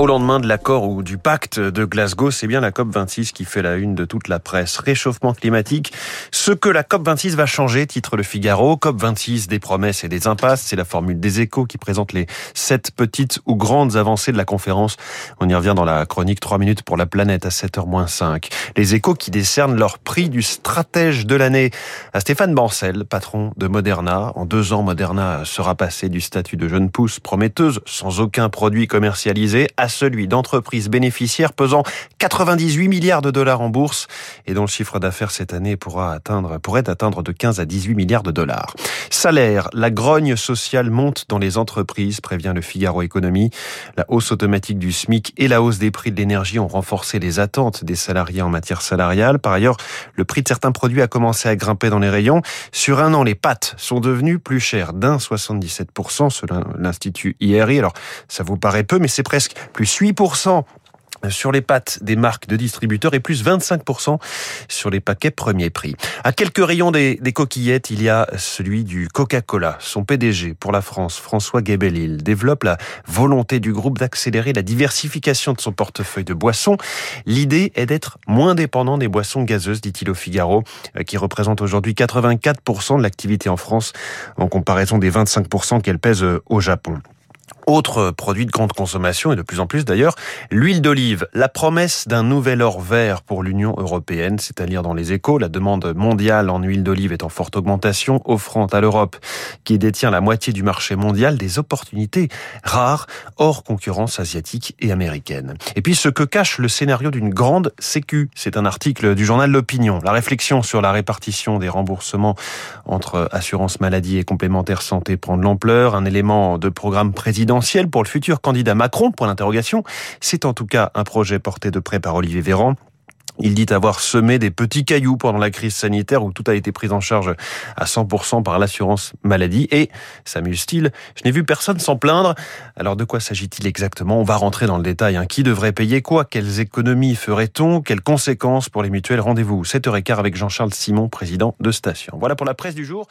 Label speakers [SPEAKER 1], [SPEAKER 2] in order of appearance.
[SPEAKER 1] Au lendemain de l'accord ou du pacte de Glasgow, c'est bien la COP26 qui fait la une de toute la presse. Réchauffement climatique, ce que la COP26 va changer, titre le Figaro. COP26, des promesses et des impasses, c'est la formule des échos qui présente les sept petites ou grandes avancées de la conférence. On y revient dans la chronique 3 minutes pour la planète à 7h-5. Les échos qui décernent leur prix du stratège de l'année à Stéphane Bancel, patron de Moderna. En deux ans, Moderna sera passé du statut de jeune pousse sans aucun produit commercialisé à celui d'entreprises bénéficiaires pesant 98 milliards de dollars en bourse et dont le chiffre d'affaires cette année pourra atteindre, pourrait atteindre de 15 à 18 milliards de dollars. Salaire, la grogne sociale monte dans les entreprises, prévient le Figaro Économie. La hausse automatique du SMIC et la hausse des prix de l'énergie ont renforcé les attentes des salariés en matière salariale. Par ailleurs, le prix de certains produits a commencé à grimper dans les rayons. Sur un an, les pâtes sont devenues plus chères d'un 77% selon l'Institut IRI. Alors, ça vous paraît peu, mais c'est presque plus 8% sur les pâtes des marques de distributeurs et plus 25% sur les paquets premier prix. À quelques rayons des, coquillettes, il y a celui du Coca-Cola. Son PDG pour la France, François Gebelil, développe la volonté du groupe d'accélérer la diversification de son portefeuille de boissons. L'idée est d'être moins dépendant des boissons gazeuses, dit-il au Figaro, euh, qui représentent aujourd'hui 84% de l'activité en France en comparaison des 25% qu'elle pèse euh, au Japon. Autre produit de grande consommation, et de plus en plus d'ailleurs, l'huile d'olive. La promesse d'un nouvel or vert pour l'Union européenne, c'est à dire dans les échos. La demande mondiale en huile d'olive est en forte augmentation, offrant à l'Europe, qui détient la moitié du marché mondial, des opportunités rares, hors concurrence asiatique et américaine. Et puis ce que cache le scénario d'une grande sécu, c'est un article du journal L'Opinion. La réflexion sur la répartition des remboursements entre assurance maladie et complémentaire santé prend de l'ampleur, un élément de programme présidentiel pour le futur candidat Macron, point d'interrogation. C'est en tout cas un projet porté de près par Olivier Véran. Il dit avoir semé des petits cailloux pendant la crise sanitaire où tout a été pris en charge à 100% par l'assurance maladie. Et, s'amuse-t-il, je n'ai vu personne s'en plaindre. Alors de quoi s'agit-il exactement? On va rentrer dans le détail. Hein. Qui devrait payer quoi? Quelles économies ferait-on? Quelles conséquences pour les mutuelles? Rendez-vous 7h15 avec Jean-Charles Simon, président de Station. Voilà pour la presse du jour.